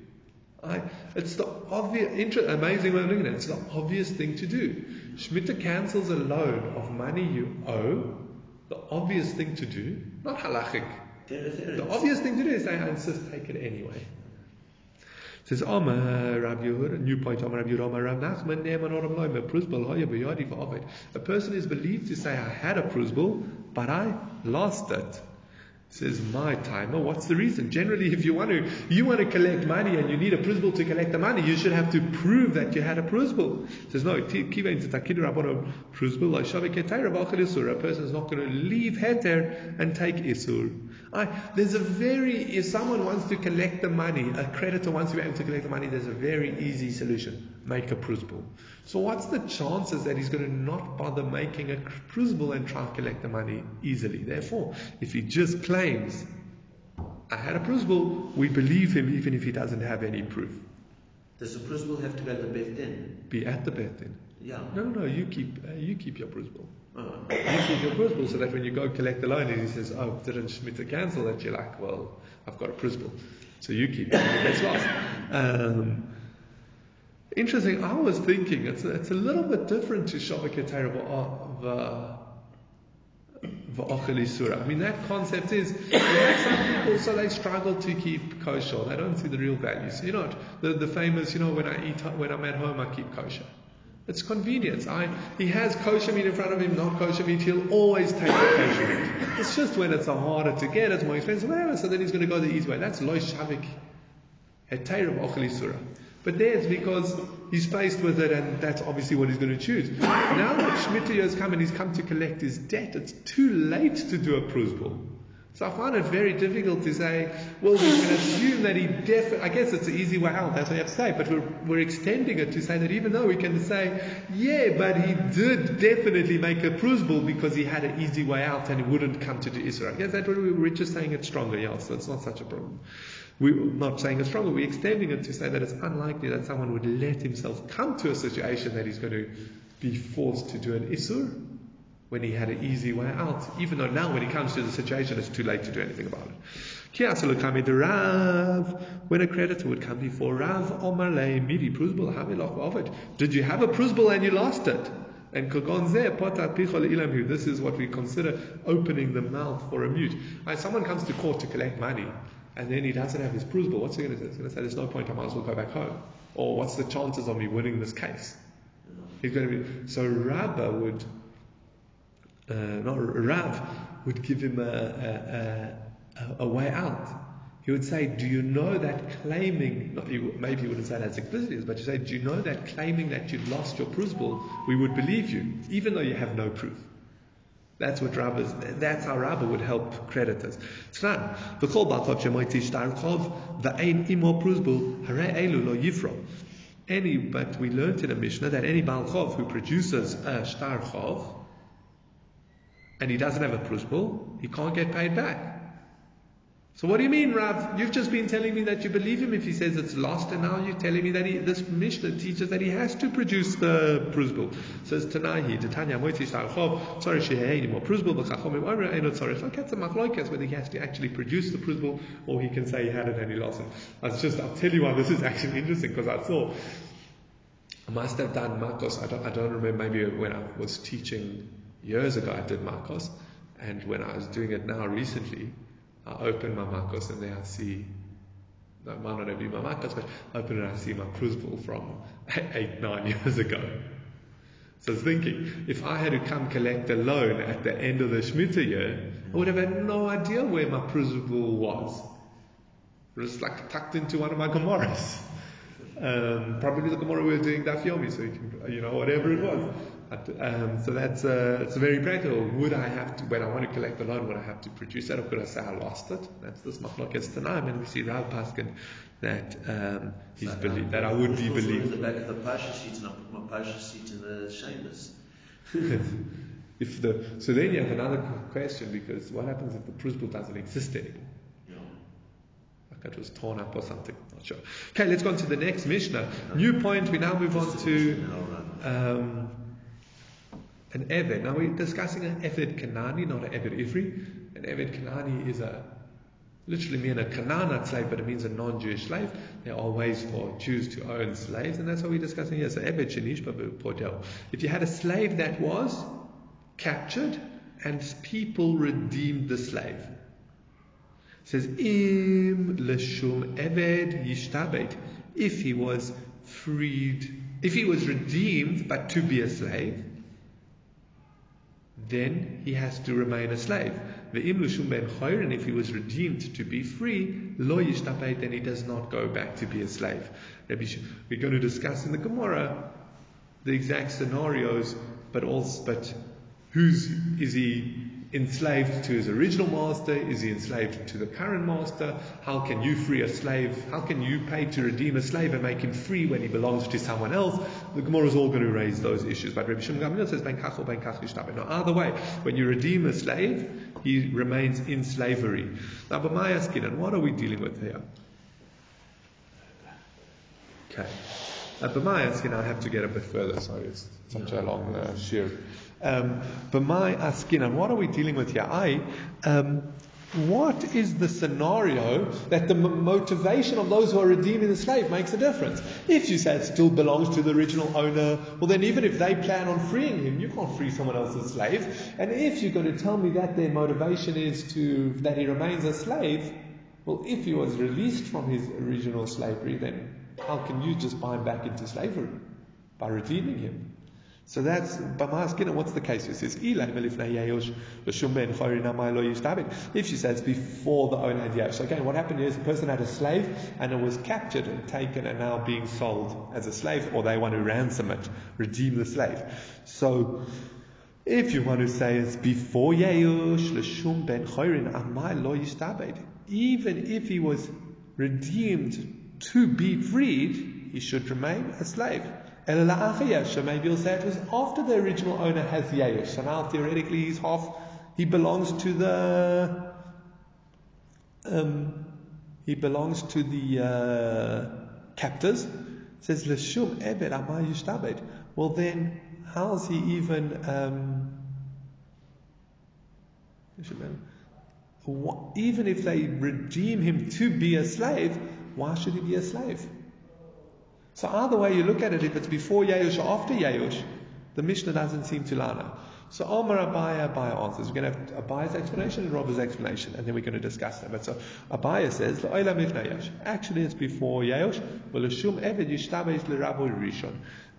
I, it's the obvious, inter- amazing way of looking at it. It's the obvious thing to do. Shmita cancels a loan of money you owe. The obvious thing to do, not halachic. The obvious thing to do is say, I insist, take it anyway. Says oh, Omar Rabbi Yehuda, new point oh, Omar Rabbi Yehuda, Rav Nachman Ne'eman Oram Loim, a prusbul hoya b'yadi v'avet. A person is believed to say, I had a prusbul, but I lost it. Says my timer. What's the reason? Generally, if you want to, you want to collect money and you need a prusbul to collect the money, you should have to prove that you had a prusbul. Says no. A person is not going to leave heter and take isur. I, there's a very, if someone wants to collect the money, a creditor wants to be able to collect the money, there's a very easy solution. Make a prusbul. So what's the chances that he's going to not bother making a prusbul and try to collect the money easily? Therefore, if he just claims, I had a prusbul, we believe him even if he doesn't have any proof. Does the prusbul have to go to the Beth Din? Be at the Beth Din. Yeah. No, no, no. You keep uh, you keep your prusbul. You keep your prusbul so that when you go collect the loan and he says, oh, didn't Shmita cancel that? You're like, well, I've got a prusbul. So you keep it. That's lost. Um, interesting. I was thinking it's a, it's a little bit different to Shavak Surah. I mean, that concept is, some people, so they struggle to keep kosher. They don't see the real value. So, you know, the, the famous, you know, when I eat, when I'm at home, I keep kosher. It's convenience. I, he has kosher meat in front of him, not kosher meat. He'll always take the kosher meat. It's just when it's harder to get, it's more expensive, whatever. So then he's going to go the easy way. That's loy shavik. But there's because he's faced with it, and that's obviously what he's going to choose. Now that Shemitah has come and he's come to collect his debt, it's too late to do a prusbul. So I find it very difficult to say, well, we can assume that he definitely, I guess it's an easy way out, that's what you have to say, but we're, we're extending it to say that even though we can say, yeah, but he did definitely make a prusbul because he had an easy way out and he wouldn't come to do Israel. Yes, that's what we we're just saying it's stronger, yeah, so it's not such a problem. We're not saying it's stronger, we're extending it to say that it's unlikely that someone would let himself come to a situation that he's going to be forced to do an Isur when he had an easy way out, even though now when he comes to the situation, it's too late to do anything about it. When a creditor would come before Rav Havilach Did you have a Prusbul and you lost it? And this is what we consider opening the mouth for a mute. Like someone comes to court to collect money and then he doesn't have his Prusbul. What's he going to say? He's going to say, There's no point, I might as well go back home. Or what's the chances of me winning this case? He's going to be. So Rabbah would uh, not Rav, would give him a, a, a, a, way out. He would say, Do you know that claiming, maybe he wouldn't say that as explicitly, but you say, Do you know that claiming that you'd lost your prusbul, we would believe you, even though you have no proof? That's what Rabbis, that's how Rabbah would help creditors. V'ein imo hare elu lo yifro. any, but we learned in a Mishnah that any Balchov who produces a Shtar Chov and he doesn't have a prusbul, he can't get paid back. So what do you mean, Rav? You've just been telling me that you believe him if he says it's lost, and now you're telling me that he, this Mishnah teaches that he has to produce the prusbul. Says Tanahi, Tanya Moiti Shtarchov, sorry, Sheheini, more prusbul, B'chachomim, Omer, Einot Sorry. So it's a machloikas whether he has to actually produce the prusbul or he can say he had it and he lost it. I just, I'll tell you why this is actually interesting because I thought I must have done Makos. I don't, I don't remember, maybe when I was teaching years ago, I did Makos, and when I was doing it now recently, I open my Makos and there I see, no, it might not be my Makos, but I open it and I see my Prusbul from *laughs* eight, nine years ago. So I was thinking, if I had to come collect a loan at the end of the Shemitah year, I would have had no idea where my Prusbul was. It was like tucked into one of my Gemaras. *laughs* Um, probably the Gemara we were doing Daf Yomi, so you can, you know, whatever it was. Um, so that's uh, it's very practical. Would I have to, when I want to collect the loan, would I have to produce that, or could I say I lost it? That's this machlokes tanaim, and we see Rav Paskin that um, he's so, believed that I would be believed. In the back of the pasha sheet, and I put my pasha sheet in the chambers. *laughs* if the so then you have another question because what happens if the prusbul doesn't exist anymore? Like it was torn up or something. Not sure. Okay, let's go on to the next Mishnah. New point. We now move on to. Um, an Eved. Now we're discussing an Eved Kanani, not an Eved Ivri. An Eved Kanani is a literally mean a Canaanite slave, but it means a non-Jewish slave. There are ways for Jews to own slaves, and that's what we're discussing here. So Eved Shenish Podel. If you had a slave that was captured and people redeemed the slave. It says Im Leshum Eved Yishtabet. If he was freed, if he was redeemed but to be a slave, then he has to remain a slave. And if he was redeemed to be free, lo then he does not go back to be a slave. We're going to discuss in the Gemara the exact scenarios, but also, but who's is he enslaved to his original master? Is he enslaved to the current master? How can you free a slave? How can you pay to redeem a slave and make him free when he belongs to someone else? The Gemara is all going to raise those issues. But Rabbi Shimon Gamliel says, Ben kach or ben kach Now, either way, when you redeem a slave, he remains in slavery. Now, but my asking, and what are we dealing with here? Okay. At asking, I have to get a bit further. Sorry, it's such a long uh, shear. Um, but my asking, and what are we dealing with here? I, um, what is the scenario that the m- motivation of those who are redeeming the slave makes a difference? If you say it still belongs to the original owner, well then even if they plan on freeing him, you can't free someone else's slave. And if you're going to tell me that their motivation is to that he remains a slave, well if he was released from his original slavery, then how can you just buy him back into slavery? By redeeming him. So that's Bamaskina. What's the case? It says If she says before the owner had. So again, what happened is the person had a slave and it was captured and taken and now being sold as a slave, or they want to ransom it, redeem the slave. So if you want to say it's before Yeush, Lashum ben Chorin, Amai lo yishtabed. Even if he was redeemed to be freed, he should remain a slave. So maybe you'll say it was after the original owner has Yesh. So now theoretically he's half, he belongs to the, um, he belongs to the uh, captors. It says Leshum Ebed Amar. Well then, how's he even? Um, even if they redeem him to be a slave, why should he be a slave? So either way you look at it, if it's before Yayush or after Yayush, the Mishnah doesn't seem to line up. So Omar Abaya, Abaya answers. We're going to have Abaya's explanation and Rob's explanation, and then we're going to discuss them. But so Abaya says, Actually, it's before Yayosh.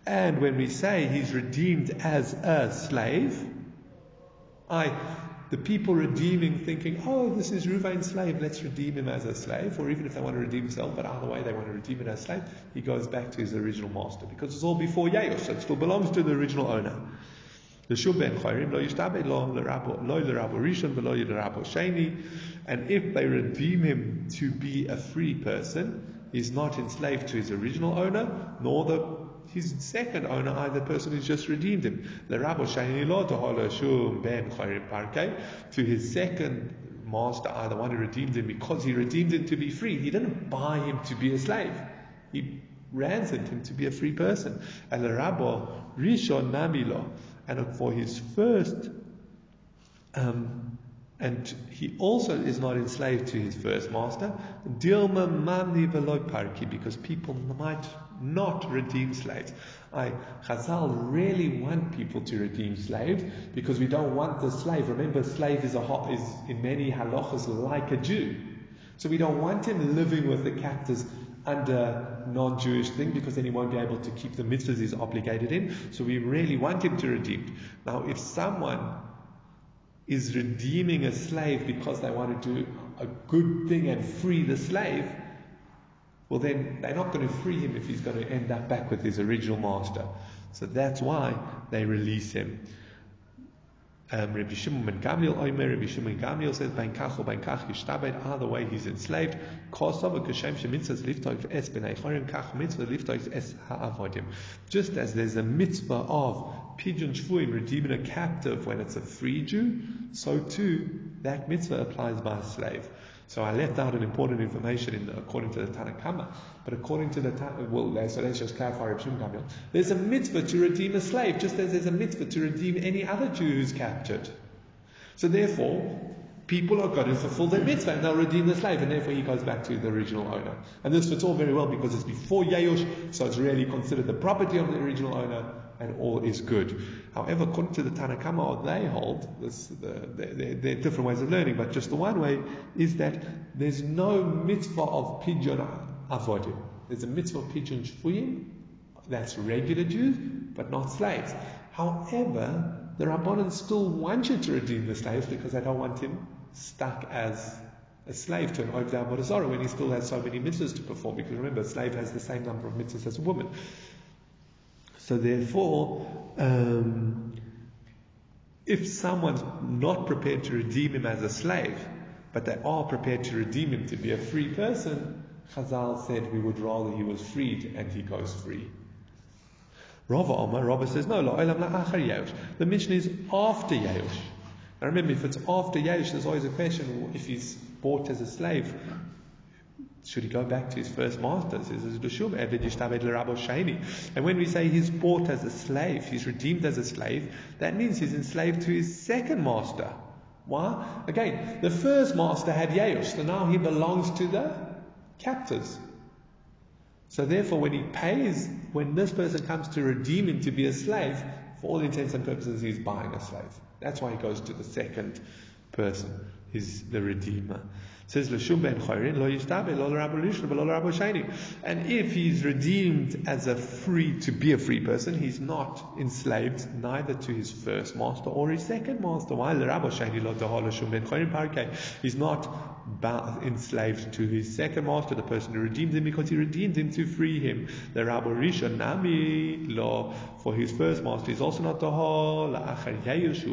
And when we say he's redeemed as a slave, I the people redeeming, thinking, oh, this is Ruvain's slave, let's redeem him as a slave, or even if they want to redeem himself, but either way they want to redeem him as a slave, he goes back to his original master because it's all before Yayosh, so it still belongs to the original owner. And if they redeem him to be a free person, he's not enslaved to his original owner, nor the his second owner, either the person who's just redeemed him. To his second master, either one who redeemed him because he redeemed him to be free. He didn't buy him to be a slave. He ransomed him to be a free person. And rishon namilo, and for his first, um, and he also is not enslaved to his first master. Dilma mani parki, because people might not redeem slaves. I, Chazal really want people to redeem slaves because we don't want the slave. Remember, slave is, a, is in many halachas like a Jew. So we don't want him living with the captors under non-Jewish thing because then he won't be able to keep the mitzvahs he's obligated in. So we really want him to redeem. Now, if someone is redeeming a slave because they want to do a good thing and free the slave, well then they're not going to free him if he's going to end up back with his original master. So that's why they release him. Um, Rabbi Shimon ben Gamliel, Omer, Rabbi Shimon ben Gamliel says, "Ben kach or ben kach yishtabed." Either way, he's enslaved. Kosav kashem shemitzvahs liftoik es ben eichorim kach mitzvah liftoik es ha'avodim. Just as there's a mitzvah of pidyon shvuim redeeming a captive when it's a free Jew, so too that mitzvah applies by a slave. So I left out an important information in, according to the Tanna Kamma. But according to the well, so let's just clarify There's a mitzvah to redeem a slave, just as there's a mitzvah to redeem any other Jew who's captured. So therefore, people are going to fulfill their mitzvah and they'll redeem the slave, and therefore he goes back to the original owner. And this fits all very well because it's before Yayush, so it's really considered the property of the original owner, and all is good. However, according to the Tanna Kamma, they hold, this, the, there are different ways of learning, but just the one way is that there's no mitzvah of pidyon avodim. There's a mitzvah of pidyon shvuyim, that's regular Jews, but not slaves. However, the Rabbanan still want you to redeem the slaves because they don't want him stuck as a slave to an Ovda Bodazara when he still has so many mitzvahs to perform. Because remember, a slave has the same number of mitzvahs as a woman. So therefore, um, if someone's not prepared to redeem him as a slave, but they are prepared to redeem him to be a free person, Chazal said we would rather he was freed and he goes free. Rava Omar, Rava says, no, the mission is after Yeush. Now remember, if it's after Yeush, there's always a question, if he's bought as a slave, should he go back to his first master? And when we say he's bought as a slave, he's redeemed as a slave, that means he's enslaved to his second master. Why? Again, the first master had Yeush, so now he belongs to the captors. So therefore, when he pays, when this person comes to redeem him to be a slave, for all intents and purposes, he's buying a slave. That's why he goes to the second person, he's the redeemer says Lashum ben Chayrin lo yistabe lo Rabbi Rishon lo. And if he's redeemed as a free to be a free person, he's not enslaved neither to his first master or his second master. Why Rabbi Shani lo Lashum ben parke? He's not enslaved to his second master, the person who redeemed him, because he redeemed him to free him. The Rabbi Rishon Nami lo for his first master is also not the whole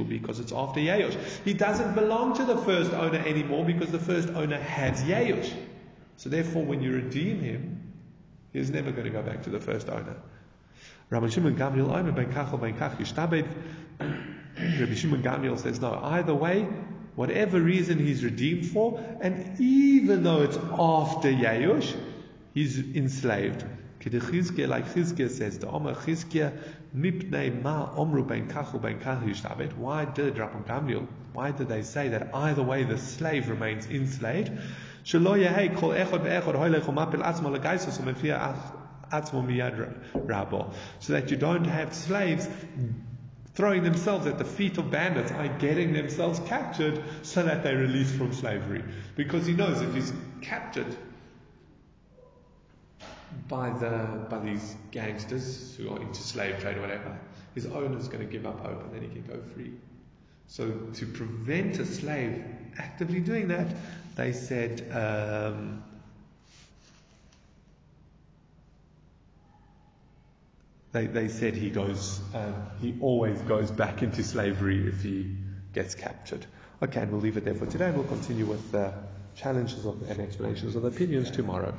because it's after Yayush. He doesn't belong to the first owner anymore because the first owner has Yeush. So therefore, when you redeem him, he's never going to go back to the first owner. Rabbi Shimon Gamliel, Omer ben ben Kach *clears throat* Rabbi Shimon Gamliel says, no, either way, whatever reason he's redeemed for, and even though it's after Yayush, he's enslaved. Like Chizkiah says, the Omer Chizkiah, Mipnei Ma Omru Ben Kachu Ben Kachu Why did Rabban Gamliel, why did they say that either way the slave remains enslaved? Shelo Yehei Kol Echod Be'echod Hoylech Umapil Atzmo Legaisus Umefia Atzmo Miyad Rabo. So that you don't have slaves throwing themselves at the feet of bandits, by getting themselves captured so that they're released from slavery. Because he knows if he's captured, by the by these gangsters who are into slave trade or whatever, his owner's going to give up hope and then he can go free. So to prevent a slave actively doing that, they said. Um, they, they said he goes, um, he always goes back into slavery if he gets captured. Okay, and we'll leave it there for today. and We'll continue with the challenges of, and explanations of the opinions tomorrow.